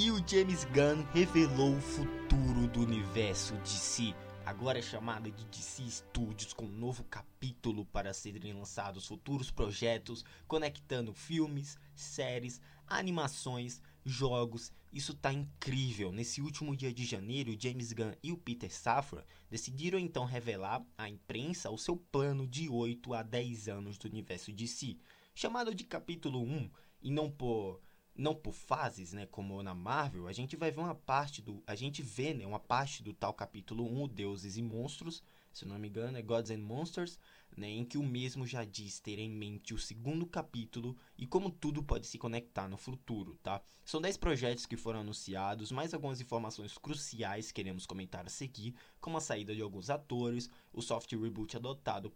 E o James Gunn revelou o futuro do universo DC, agora chamado de DC Studios, com um novo capítulo para serem lançados futuros projetos, conectando filmes, séries, animações, jogos. Isso tá incrível. Nesse último dia de janeiro, James Gunn e o Peter Safran decidiram então revelar à imprensa o seu plano de 8 a 10 anos do universo DC, chamado de capítulo 1, e não por não por fases, né, como na Marvel, a gente vai ver uma parte do, a gente vê, né, uma parte do tal capítulo 1, Deuses e Monstros, se não me engano, é Gods and Monsters, né, em que o mesmo já diz ter em mente o segundo capítulo e como tudo pode se conectar no futuro, tá? São 10 projetos que foram anunciados, mais algumas informações cruciais queremos comentar a seguir, como a saída de alguns atores, o soft reboot adotado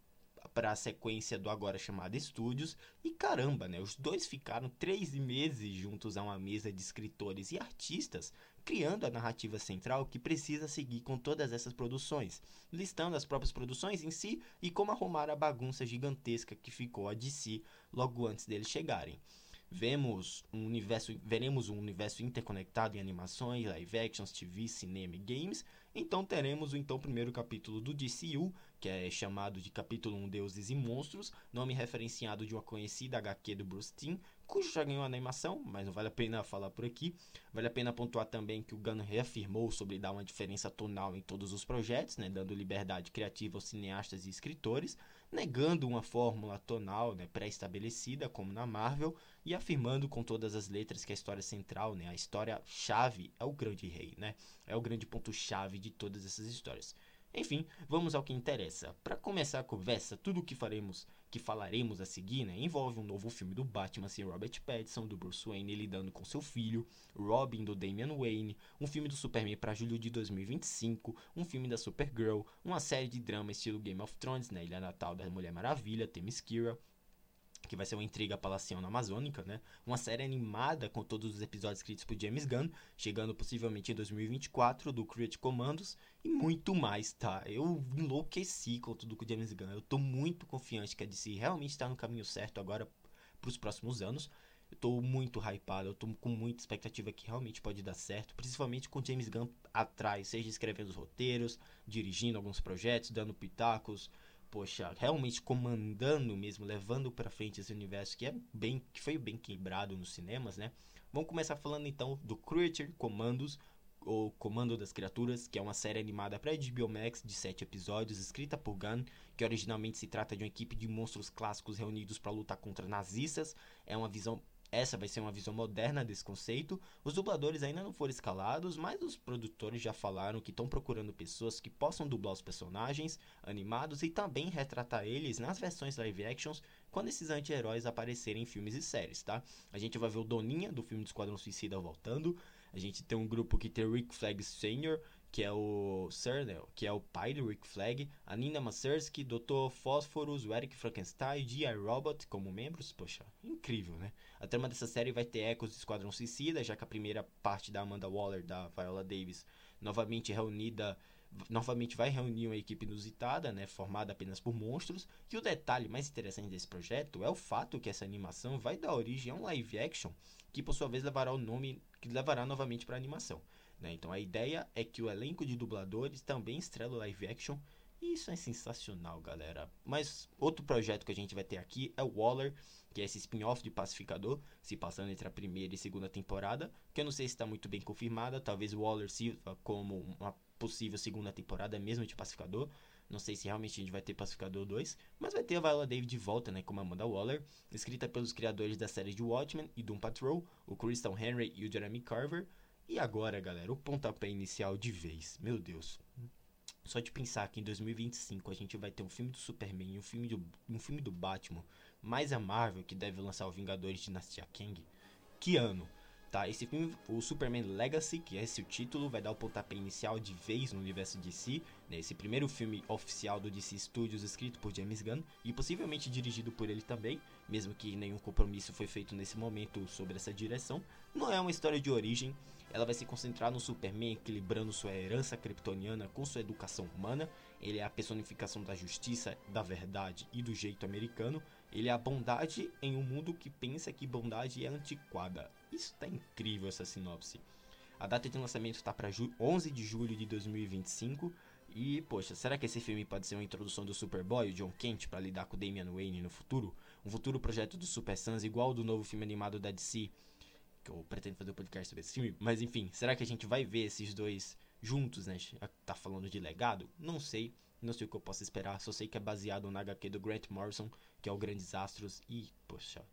para a sequência do agora chamado Estúdios. E caramba, né? Os dois ficaram três meses juntos a uma mesa de escritores e artistas, criando a narrativa central que precisa seguir com todas essas produções, listando as próprias produções em si e como arrumar a bagunça gigantesca que ficou a DC logo antes deles chegarem. Vemos um universo, veremos um universo interconectado em animações, live actions, TV, cinema e games. Então teremos o então primeiro capítulo do DCU, que é chamado de Capítulo 1 Deuses e Monstros, nome referenciado de uma conhecida HQ do Bruce Timm, cujo já ganhou animação, mas não vale a pena falar por aqui. Vale a pena pontuar também que o Gunn reafirmou sobre dar uma diferença tonal em todos os projetos, né, dando liberdade criativa aos cineastas e escritores, negando uma fórmula tonal né, pré-estabelecida, como na Marvel, e afirmando com todas as letras que a história central, né, a história chave é o grande rei, né, é o grande ponto chave de todas essas histórias. Enfim, vamos ao que interessa. Para começar a conversa, tudo o que faremos, que falaremos a seguir, né, envolve um novo filme do Batman sem Robert Pattinson, do Bruce Wayne lidando com seu filho, Robin do Damian Wayne, um filme do Superman para julho de 2025, um filme da Supergirl, uma série de drama estilo Game of Thrones né, Ilha Natal da Mulher Maravilha, Themyscira, que vai ser uma intriga palaciana amazônica, né? Uma série animada com todos os episódios escritos por James Gunn, chegando possivelmente em 2024, do Create Commandos e muito mais, tá? Eu enlouqueci com tudo com James Gunn. Eu tô muito confiante que a DC realmente está no caminho certo agora para os próximos anos. Eu tô muito hypado, eu tô com muita expectativa que realmente pode dar certo, principalmente com James Gunn atrás, seja escrevendo os roteiros, dirigindo alguns projetos, dando pitacos, poxa, realmente comandando mesmo, levando para frente esse universo que é bem, que foi bem quebrado nos cinemas, né? Vamos começar falando então do Creature Commandos, ou Comando das Criaturas, que é uma série animada para HBO Max de 7 episódios, escrita por Gunn, que originalmente se trata de uma equipe de monstros clássicos reunidos para lutar contra nazistas. É uma visão essa vai ser uma visão moderna desse conceito. Os dubladores ainda não foram escalados, mas os produtores já falaram que estão procurando pessoas que possam dublar os personagens animados e também retratar eles nas versões live actions quando esses anti-heróis aparecerem em filmes e séries, tá? A gente vai ver o Doninha do filme do Esquadrão Suicida voltando. A gente tem um grupo que tem Rick Flag Sr., que é o Cernel, que é o pai do Rick Flag, a Nina Masersky, Dr. Phosphorus, o Eric Frankenstein, G.I. Robot como membros. Poxa, incrível, né? A trama dessa série vai ter ecos do Esquadrão Suicida, já que a primeira parte da Amanda Waller, da Viola Davis, novamente reunida novamente vai reunir uma equipe inusitada, né, formada apenas por monstros. E o detalhe mais interessante desse projeto é o fato que essa animação vai dar origem a um live action que por sua vez levará o nome que levará novamente para a animação. Né? Então a ideia é que o elenco de dubladores também estrela live action. E isso é sensacional, galera. Mas outro projeto que a gente vai ter aqui é o Waller, que é esse spin-off de Pacificador, se passando entre a primeira e segunda temporada, que eu não sei se está muito bem confirmada. Talvez o Waller sirva como uma possível segunda temporada mesmo de Pacificador. Não sei se realmente a gente vai ter Pacificador 2, mas vai ter a Viola David de volta, né, como Amanda Waller, escrita pelos criadores da série de Watchmen e Doom Patrol, o Christian Henry e o Jeremy Carver. E agora, galera, o pontapé inicial de vez. Meu Deus. Só de pensar que em 2025 a gente vai ter um filme do Superman e um filme do, um filme do Batman, mais a Marvel que deve lançar o Vingadores Dinastia Kang. Que ano! Tá, esse filme, o Superman Legacy, que é esse o título, vai dar o pontapé inicial de vez no universo DC, né, esse primeiro filme oficial do DC Studios escrito por James Gunn e possivelmente dirigido por ele também, mesmo que nenhum compromisso foi feito nesse momento sobre essa direção. Não é uma história de origem, ela vai se concentrar no Superman equilibrando sua herança kryptoniana com sua educação humana. Ele é a personificação da justiça, da verdade e do jeito americano. Ele é a bondade em um mundo que pensa que bondade é antiquada. Isso tá incrível essa sinopse. A data de lançamento está para 11 de julho de 2025. E, poxa, será que esse filme pode ser uma introdução do Superboy, o John Kent, para lidar com Damian Wayne no futuro? Um futuro projeto do Super Sons igual ao do novo filme animado da DC, que eu pretendo fazer um podcast sobre esse filme. Mas enfim, será que a gente vai ver esses dois juntos, né? Tá falando de legado? Não sei. Não sei o que eu posso esperar. Só sei que é baseado na HQ do Grant Morrison, que é o Grandes Astros. E, poxa,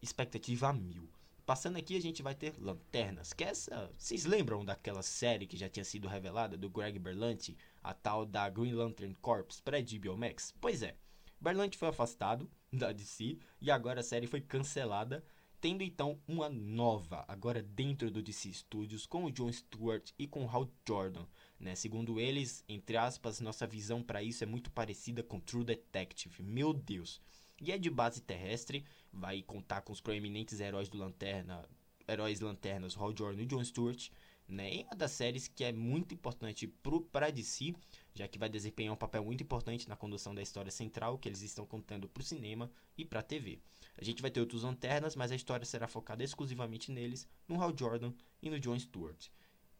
expectativa mil. Passando aqui, a gente vai ter Lanternas, que é essa. Vocês lembram daquela série que já tinha sido revelada do Greg Berlanti, a tal da Green Lantern Corps pré-HBO Max? Pois é, Berlanti foi afastado da DC e agora a série foi cancelada tendo então uma nova, agora dentro do DC Studios, com o John Stewart e com o Hal Jordan. Né? Segundo eles, entre aspas, nossa visão para isso é muito parecida com True Detective. Meu Deus! E é de base terrestre, vai contar com os proeminentes heróis do Lanterna, heróis lanternas, Hal Jordan e John Stewart, né? E uma das séries que é muito importante para DC, já que vai desempenhar um papel muito importante na condução da história central que eles estão contando para o cinema e para a TV. A gente vai ter outros lanternas, mas a história será focada exclusivamente neles, no Hal Jordan e no John Stewart.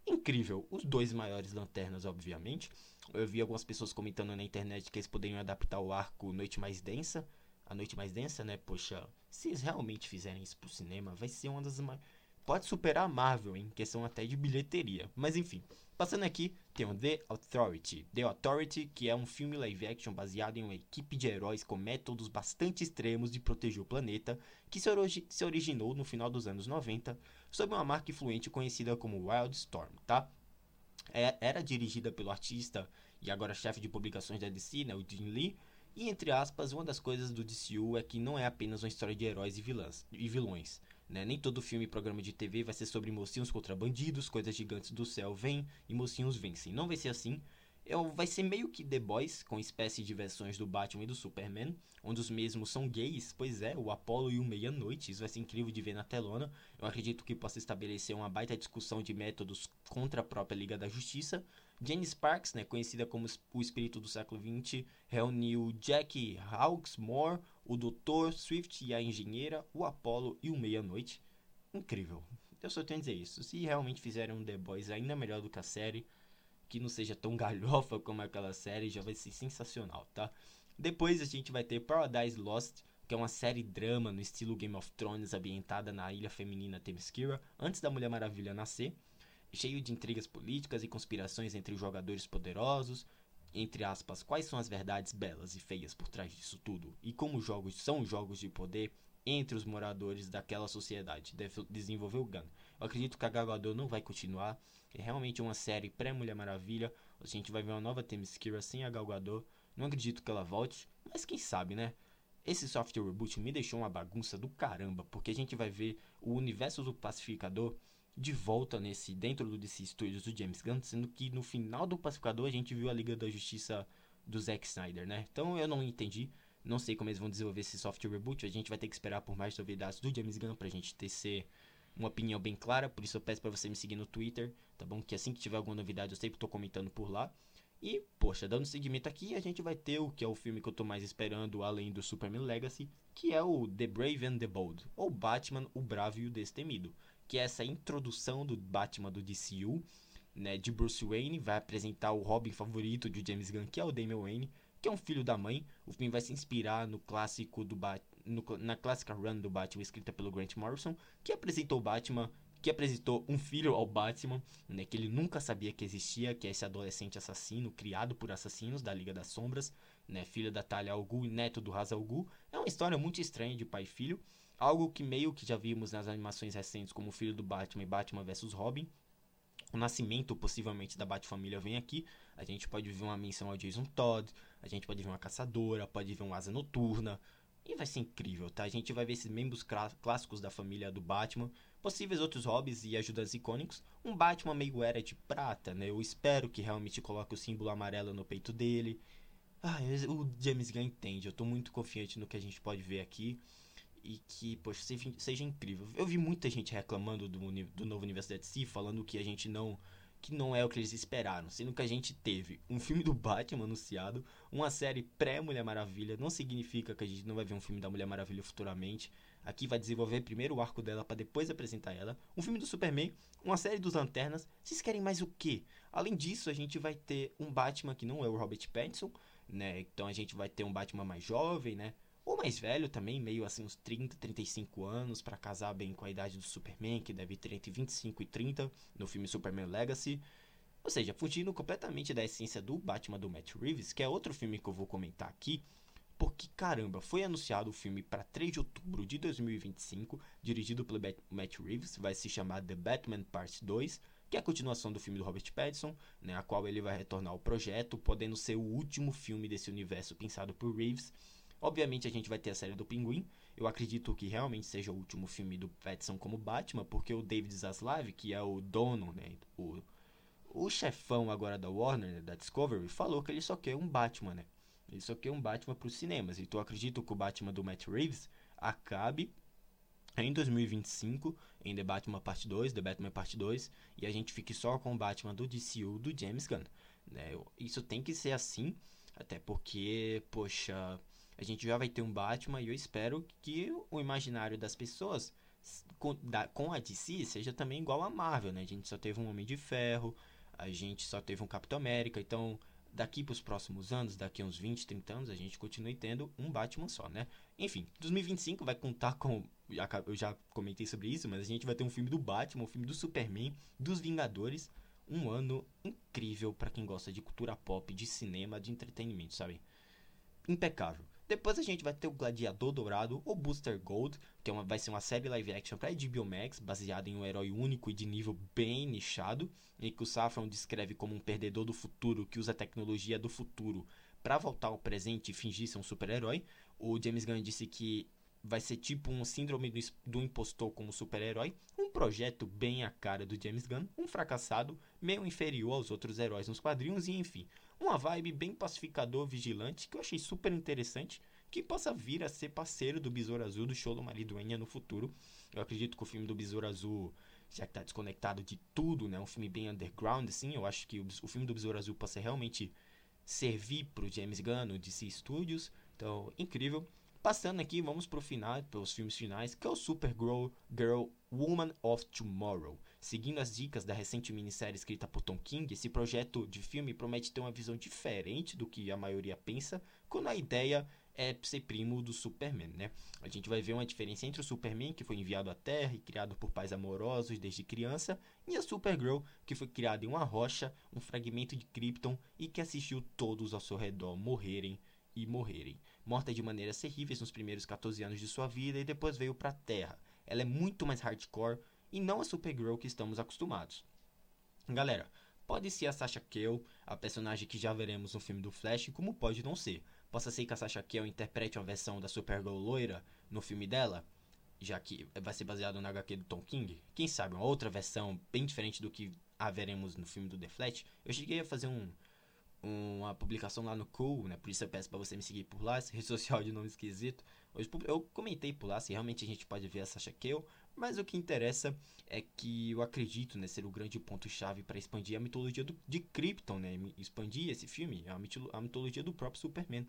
Incrível, os dois maiores lanternas, obviamente. Eu vi algumas pessoas comentando na internet que eles poderiam adaptar o arco Noite Mais Densa. A Noite Mais Densa, né? Poxa, se eles realmente fizerem isso pro cinema, vai ser uma das mais. Pode superar a Marvel em questão até de bilheteria. Mas enfim, Passando aqui, tem o The Authority. The Authority, que é um filme live action baseado em uma equipe de heróis com métodos bastante extremos de proteger o planeta, que se, origi se originou no final dos anos 90, sob uma marca influente conhecida como Wildstorm, tá? É, era dirigida pelo artista e agora chefe de publicações da DC, né, o Jim Lee, e entre aspas, uma das coisas do DCU é que não é apenas uma história de heróis e, vilãs, e vilões. Né? Nem todo filme e programa de TV vai ser sobre mocinhos contra bandidos, coisas gigantes do céu vêm e mocinhos vencem. Não vai ser assim. É, vai ser meio que The Boys, com espécie de versões do Batman e do Superman, onde os mesmos são gays, pois é, o Apollo e o Meia-Noite, isso vai ser incrível de ver na telona. Eu acredito que possa estabelecer uma baita discussão de métodos contra a própria Liga da Justiça. Jane Sparks, né, conhecida como o espírito do século XX, reuniu Jack Hawksmore, o Dr. Swift e a engenheira, o Apollo e o Meia-Noite. Incrível. Eu só tenho a dizer isso. Se realmente fizerem um The Boys ainda melhor do que a série, que não seja tão galhofa como aquela série, já vai ser sensacional, tá? Depois a gente vai ter Paradise Lost, que é uma série drama no estilo Game of Thrones ambientada na ilha feminina Themyscira, antes da Mulher Maravilha nascer, cheio de intrigas políticas e conspirações entre os jogadores poderosos, entre aspas, quais são as verdades belas e feias por trás disso tudo? E como jogos são jogos de poder entre os moradores daquela sociedade, desenvolveu Gun. Eu acredito que a Gal Gadot não vai continuar, é realmente uma série pré-Mulher Maravilha, a gente vai ver uma nova Themyscira sem a Gal Gadot, não acredito que ela volte, mas quem sabe, né? Esse software reboot me deixou uma bagunça do caramba, porque a gente vai ver o universo do pacificador de volta nesse dentro do DC do James Gunn, sendo que no final do Pacificador a gente viu a Liga da Justiça do Zack Snyder, né? Então eu não entendi, não sei como eles vão desenvolver esse software reboot, a gente vai ter que esperar por mais novidades do James Gunn pra gente ter ser uma opinião bem clara, por isso eu peço para você me seguir no Twitter, tá bom? Que assim que tiver alguma novidade eu sempre tô comentando por lá. E, poxa, dando seguimento aqui, a gente vai ter o que é o filme que eu tô mais esperando, além do Superman Legacy, que é o The Brave and the Bold, ou Batman, o Bravo e o Destemido que é essa introdução do Batman do DCU, né, de Bruce Wayne, vai apresentar o Robin favorito de James Gunn, que é o Damian Wayne, que é um filho da mãe. O filme vai se inspirar no clássico do Bat no, na clássica run do Batman escrita pelo Grant Morrison, que apresentou o Batman, que apresentou um filho ao Batman, né, que ele nunca sabia que existia, que é esse adolescente assassino criado por assassinos da Liga das Sombras, né, filho da Talia al Ghul e neto do Ra's al Ghul. É uma história muito estranha de pai e filho. Algo que meio que já vimos nas animações recentes como o Filho do Batman e Batman vs Robin. O nascimento, possivelmente, da Bat-família vem aqui. A gente pode ver uma menção ao Jason Todd, a gente pode ver uma caçadora, pode ver um asa noturna. E vai ser incrível, tá? A gente vai ver esses membros clássicos da família do Batman, possíveis outros hobbies e ajudas icônicos. Um Batman meio era de prata, né? Eu espero que realmente coloque o símbolo amarelo no peito dele. Ah, o James Gunn entende, eu tô muito confiante no que a gente pode ver aqui e que, poxa, seja, seja incrível. Eu vi muita gente reclamando do, do novo universo da DC, falando que a gente não que não é o que eles esperaram, sendo que a gente teve um filme do Batman anunciado, uma série pré-Mulher Maravilha, não significa que a gente não vai ver um filme da Mulher Maravilha futuramente. Aqui vai desenvolver primeiro o arco dela para depois apresentar ela. Um filme do Superman, uma série dos Lanternas. Vocês querem mais o quê? Além disso, a gente vai ter um Batman que não é o Robert Pattinson, né? Então a gente vai ter um Batman mais jovem, né? Ou mais velho também, meio assim uns 30, 35 anos, para casar bem com a idade do Superman, que deve ter entre 25 e 30 no filme Superman Legacy. Ou seja, fugindo completamente da essência do Batman do Matt Reeves, que é outro filme que eu vou comentar aqui, porque caramba, foi anunciado o filme para 3 de outubro de 2025, dirigido pelo Matt Reeves, vai se chamar The Batman Part 2, que é a continuação do filme do Robert Pattinson, né, a qual ele vai retornar ao projeto, podendo ser o último filme desse universo pensado por Reeves. Obviamente a gente vai ter a série do Pinguim. Eu acredito que realmente seja o último filme do Pattinson como Batman, porque o David Zaslav, que é o dono, né, o, o chefão agora da Warner, né, da Discovery, falou que ele só quer um Batman, né? Ele só quer um Batman para os cinemas. Então eu acredito que o Batman do Matt Reeves acabe em 2025 em The Batman Parte 2, The Batman Parte 2, e a gente fique só com o Batman do DCU do James Gunn. Né? Isso tem que ser assim, até porque, poxa, a gente já vai ter um Batman e eu espero que o imaginário das pessoas com, da, com a DC seja também igual a Marvel, né? A gente só teve um Homem de Ferro, a gente só teve um Capitão América, então daqui para os próximos anos, daqui a uns 20, 30 anos, a gente continue tendo um Batman só, né? Enfim, 2025 vai contar com. Eu já comentei sobre isso, mas a gente vai ter um filme do Batman, um filme do Superman, dos Vingadores. Um ano incrível para quem gosta de cultura pop, de cinema, de entretenimento, sabe? Impecável. Depois a gente vai ter o Gladiador Dourado, ou Booster Gold, que é uma, vai ser uma série live action para HBO Max, baseada em um herói único e de nível bem nichado, em que o Saffron descreve como um perdedor do futuro que usa a tecnologia do futuro para voltar ao presente e fingir ser um super-herói. O James Gunn disse que vai ser tipo um síndrome do, do impostor como super-herói, um projeto bem a cara do James Gunn, um fracassado, meio inferior aos outros heróis nos quadrinhos e enfim, uma vibe bem pacificador, vigilante, que eu achei super interessante, que possa vir a ser parceiro do Besouro Azul do show do Mariduenha no futuro. Eu acredito que o filme do Besouro Azul, já que tá desconectado de tudo, né, um filme bem underground, assim, eu acho que o, o filme do Besouro Azul possa realmente servir pro James Gunn, no DC Studios. Então, incrível. Passando aqui, vamos pro final, pelos filmes finais, que é o Supergirl Girl Woman of Tomorrow. Seguindo as dicas da recente minissérie escrita por Tom King, esse projeto de filme promete ter uma visão diferente do que a maioria pensa, quando a ideia é ser primo do Superman, né? A gente vai ver uma diferença entre o Superman, que foi enviado à Terra e criado por pais amorosos desde criança, e a Supergirl, que foi criada em uma rocha, um fragmento de Krypton e que assistiu todos ao seu redor morrerem e morrerem. Morta de maneiras terríveis nos primeiros 14 anos de sua vida e depois veio para a Terra. Ela é muito mais hardcore, e não a Supergirl que estamos acostumados. Galera, pode ser a Sasha Cale, a personagem que já veremos no filme do Flash, como pode não ser. Possa ser que a Sasha Cale interprete uma versão da Supergirl loira no filme dela, já que vai ser baseado na HQ do Tom King. Quem sabe uma outra versão bem diferente do que a veremos no filme do The Flash. Eu cheguei a fazer um, uma publicação lá no Cool, né? Por isso eu peço para você me seguir por lá, essa rede social de nome esquisito. Eu comentei por lá se realmente a gente pode ver a Sasha Cale, mas o que interessa é que eu acredito né, ser o grande ponto-chave para expandir a mitologia do, de Krypton, né? Expandir esse filme, a, a mitologia do próprio Superman.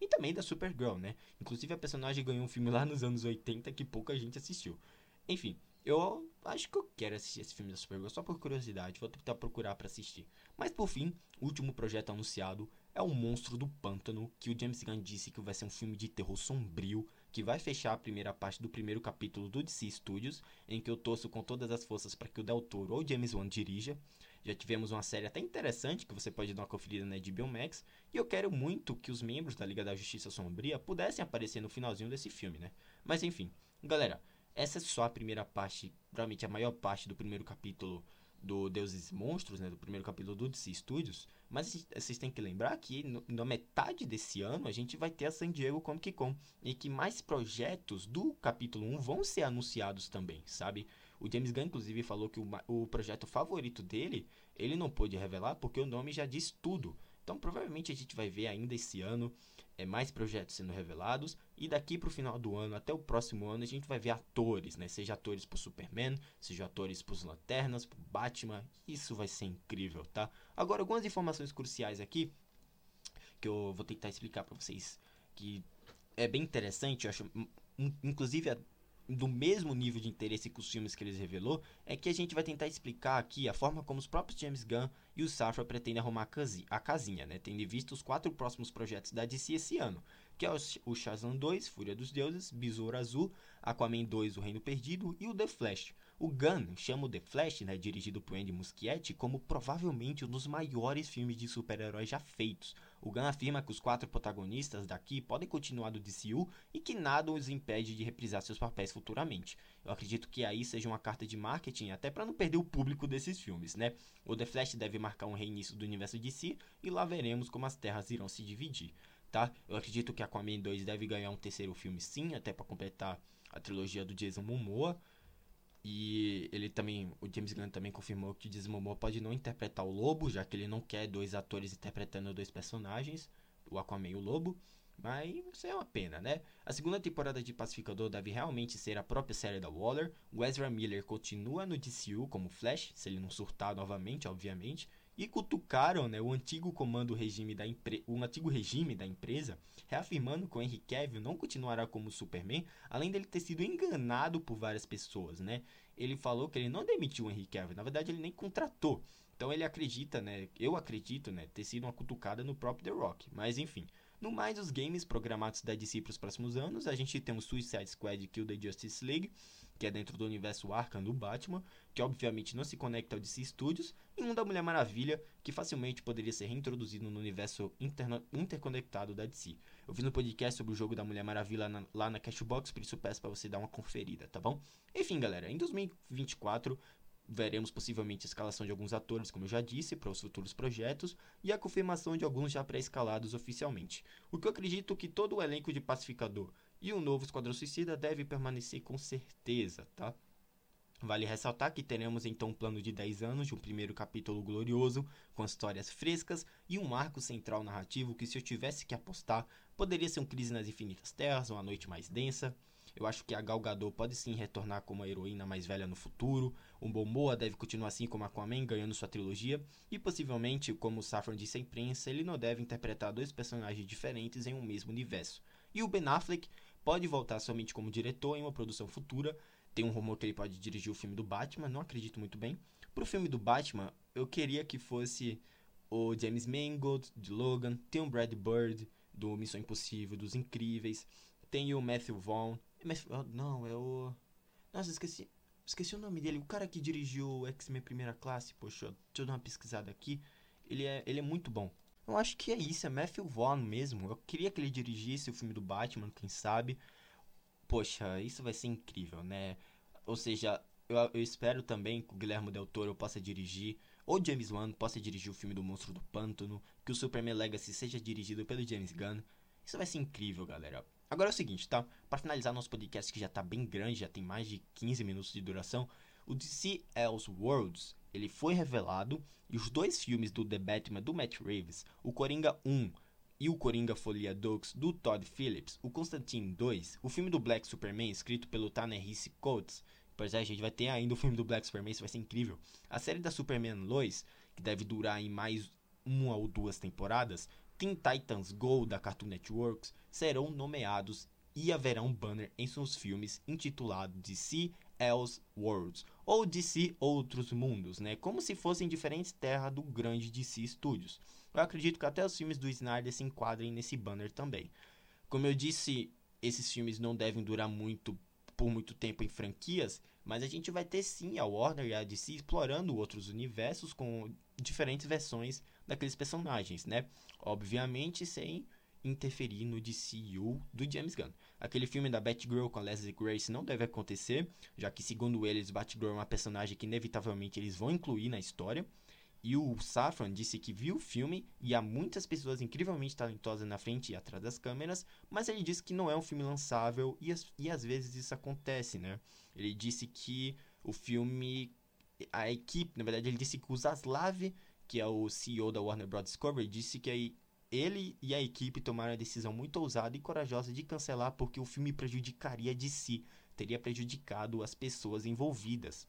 E também da Supergirl, né? Inclusive a personagem ganhou um filme lá nos anos 80 que pouca gente assistiu. Enfim, eu acho que eu quero assistir esse filme da Supergirl só por curiosidade, vou tentar procurar para assistir. Mas por fim, o último projeto anunciado é O Monstro do Pântano, que o James Gunn disse que vai ser um filme de terror sombrio, que vai fechar a primeira parte do primeiro capítulo do DC Studios, em que eu torço com todas as forças para que o Del Toro ou James Wan dirija. Já tivemos uma série até interessante que você pode dar uma conferida na HBO Max, e eu quero muito que os membros da Liga da Justiça Sombria pudessem aparecer no finalzinho desse filme, né? Mas enfim, galera, essa é só a primeira parte, provavelmente a maior parte do primeiro capítulo do Deuses e Monstros, né, do primeiro capítulo do DC Studios, mas vocês têm que lembrar que no, na metade desse ano a gente vai ter a San Diego Comic Con e que mais projetos do capítulo 1 vão ser anunciados também, sabe? O James Gunn inclusive falou que o, o projeto favorito dele, ele não pôde revelar porque o nome já diz tudo. Então provavelmente a gente vai ver ainda esse ano é, mais projetos sendo revelados. E daqui para o final do ano, até o próximo ano, a gente vai ver atores, né? Seja atores pro Superman, seja atores pros Lanternas, pro Batman. Isso vai ser incrível, tá? Agora, algumas informações cruciais aqui que eu vou tentar explicar para vocês que é bem interessante. Eu acho, inclusive, do mesmo nível de interesse que os filmes que eles revelou, é que a gente vai tentar explicar aqui a forma como os próprios James Gunn e o Safra pretendem arrumar a casinha, né? Tendo em vista os quatro próximos projetos da DC esse ano, que é o Shazam 2, Fúria dos Deuses, Besouro Azul, Aquaman 2, O Reino Perdido e o The Flash. O Gunn chama o The Flash, né, dirigido por Andy Muschietti, como provavelmente um dos maiores filmes de super-heróis já feitos. O Gunn afirma que os quatro protagonistas daqui podem continuar do DCU e que nada os impede de reprisar seus papéis futuramente. Eu acredito que aí seja uma carta de marketing até para não perder o público desses filmes, né? O The Flash deve marcar um reinício do universo DC e lá veremos como as terras irão se dividir, tá? Eu acredito que Aquaman 2 deve ganhar um terceiro filme sim, até para completar a trilogia do Jason Momoa. E ele também, o James Gunn também confirmou que Momoa pode não interpretar o Lobo, já que ele não quer dois atores interpretando dois personagens, o Aquaman e o Lobo. Mas isso é uma pena, né? A segunda temporada de Pacificador deve realmente ser a própria série da Waller. O Ezra Miller continua no DCU como Flash, se ele não surtar novamente, obviamente e cutucaram né, o antigo comando regime da empre... o antigo regime da empresa, reafirmando que o Henry Cavill não continuará como Superman, além dele ter sido enganado por várias pessoas, né? Ele falou que ele não demitiu o Henry Cavill, na verdade ele nem contratou. Então ele acredita, né? Eu acredito, né, ter sido uma cutucada no próprio The Rock, mas enfim. No mais, os games programados da DC para os próximos anos, a gente tem o Suicide Squad Kill the Justice League, que é dentro do universo Arkham do Batman, que obviamente não se conecta ao DC Studios, e um da Mulher Maravilha, que facilmente poderia ser reintroduzido no universo interconectado da DC. Eu fiz um podcast sobre o jogo da Mulher Maravilha na, lá na Cashbox, por isso peço para você dar uma conferida, tá bom? Enfim, galera, em 2024 veremos possivelmente a escalação de alguns atores, como eu já disse, para os futuros projetos, e a confirmação de alguns já pré-escalados oficialmente. O que eu acredito que todo o elenco de Pacificador e o novo Esquadrão Suicida deve permanecer com certeza, tá? Vale ressaltar que teremos então um plano de 10 anos de um primeiro capítulo glorioso, com histórias frescas e um arco central narrativo que, se eu tivesse que apostar, poderia ser um Crise nas Infinitas Terras, uma noite mais densa, eu acho que a Gal Gadot pode sim retornar como a heroína mais velha no futuro. O Momoa deve continuar assim como Aquaman, ganhando sua trilogia. E possivelmente, como o Safran disse à imprensa, ele não deve interpretar dois personagens diferentes em um mesmo universo. E o Ben Affleck pode voltar somente como diretor em uma produção futura. Tem um rumor que ele pode dirigir o filme do Batman, não acredito muito bem. Pro filme do Batman, eu queria que fosse o James Mangold, de Logan, tem o Brad Bird, do Missão Impossível, dos Incríveis, tem o Matthew Vaughn, mas, não, é o. Nossa, esqueci. Esqueci o nome dele. O cara que dirigiu o X-Men Primeira Classe. Poxa, deixa eu dar uma pesquisada aqui. Ele é, ele é muito bom. Eu acho que é isso, é Matthew Vaughn mesmo. Eu queria que ele dirigisse o filme do Batman, quem sabe. Poxa, isso vai ser incrível, né? Ou seja, eu, eu espero também que o Guilherme Del Toro possa dirigir, ou James Wan possa dirigir o filme do Monstro do Pântano, que o Superman Legacy seja dirigido pelo James Gunn. Isso vai ser incrível, galera. Agora é o seguinte, tá? Para finalizar nosso podcast que já tá bem grande, já tem mais de 15 minutos de duração, o DC Elseworlds, ele foi revelado e os dois filmes do The Batman do Matt Reeves, o Coringa 1 e o Coringa Folia Dux do Todd Phillips, o Constantine 2, o filme do Black Superman escrito pelo Tanner Coates, pois é, a gente vai ter ainda o filme do Black Superman, isso vai ser incrível. A série da Superman Lois, que deve durar em mais uma ou duas temporadas, Teen Titans Go da Cartoon Networks serão nomeados e haverá um banner em seus filmes intitulado DC Else Worlds ou DC Outros Mundos, né? Como se fossem diferentes terras do grande DC Studios. Eu acredito que até os filmes do Snyder se enquadrem nesse banner também. Como eu disse, esses filmes não devem durar muito por muito tempo em franquias, mas a gente vai ter sim a Warner e a DC explorando outros universos com diferentes versões daqueles personagens, né? Obviamente sem interferir no DCU do James Gunn. Aquele filme da Batgirl com a Leslie Grace não deve acontecer, já que segundo eles, Batgirl é uma personagem que inevitavelmente eles vão incluir na história. E o Safran disse que viu o filme e há muitas pessoas incrivelmente talentosas na frente e atrás das câmeras, mas ele disse que não é um filme lançável e, e às vezes isso acontece, né? Ele disse que o filme, a equipe, na verdade ele disse que o Zaslav que é o CEO da Warner Bros. Discovery, disse que ele e a equipe tomaram a decisão muito ousada e corajosa de cancelar porque o filme prejudicaria de si, teria prejudicado as pessoas envolvidas.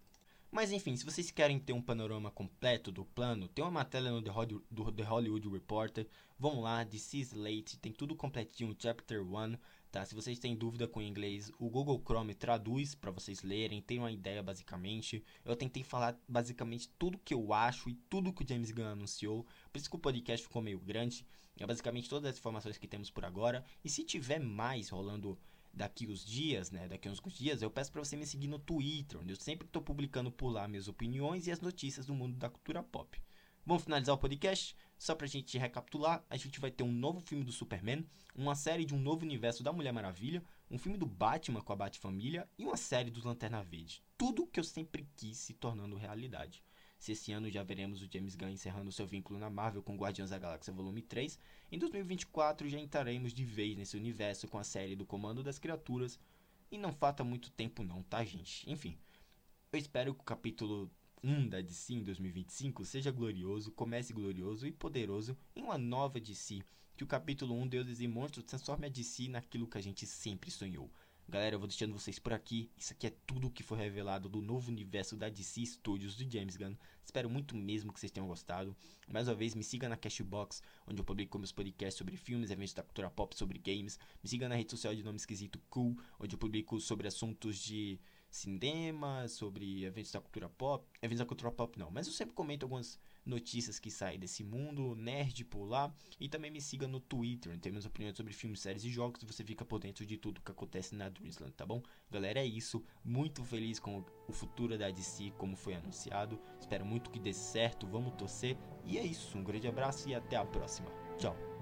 Mas enfim, se vocês querem ter um panorama completo do plano, tem uma matéria no The Hollywood, do The Hollywood Reporter. Vão lá, DC Slate, tem tudo completinho, Chapter 1. Tá? Se vocês têm dúvida com inglês, o Google Chrome traduz para vocês lerem, tem uma ideia basicamente. Eu tentei falar basicamente tudo que eu acho e tudo que o James Gunn anunciou. Por isso que o podcast ficou meio grande. É basicamente todas as informações que temos por agora. E se tiver mais rolando daqui os dias, né, daqui uns dias, eu peço para você me seguir no Twitter, onde eu sempre estou publicando por lá minhas opiniões e as notícias do mundo da cultura pop. Vamos finalizar o podcast? Só pra gente recapitular, a gente vai ter um novo filme do Superman, uma série de um novo universo da Mulher Maravilha, um filme do Batman com a Bat-Família e uma série do Lanterna Verde. Tudo que eu sempre quis se tornando realidade se esse ano já veremos o James Gunn encerrando seu vínculo na Marvel com Guardiões da Galáxia Volume 3, em 2024 já entraremos de vez nesse universo com a série do Comando das Criaturas, e não falta muito tempo não, tá gente? Enfim, eu espero que o capítulo 1 da DC em 2025 seja glorioso, comece glorioso e poderoso em uma nova DC, que o capítulo 1 Deuses e Monstros transforme a DC naquilo que a gente sempre sonhou, Galera, eu vou deixando vocês por aqui. Isso aqui é tudo o que foi revelado do novo universo da DC Studios do James Gunn. Espero muito mesmo que vocês tenham gostado. Mais uma vez, me siga na Cashbox, onde eu publico meus podcasts sobre filmes, eventos da cultura pop, sobre games. Me siga na rede social de nome esquisito Cool, onde eu publico sobre assuntos de cinema, sobre eventos da cultura pop. Eventos da cultura pop não, mas eu sempre comento algumas notícias que saem desse mundo nerd por lá. E também me siga no Twitter, tem minhas opiniões sobre filmes, séries e jogos. Você fica por dentro de tudo que acontece na Dreamsland, tá bom? Galera, é isso. Muito feliz com o futuro da DC, como foi anunciado. Espero muito que dê certo, vamos torcer. E é isso, um grande abraço e até a próxima. Tchau.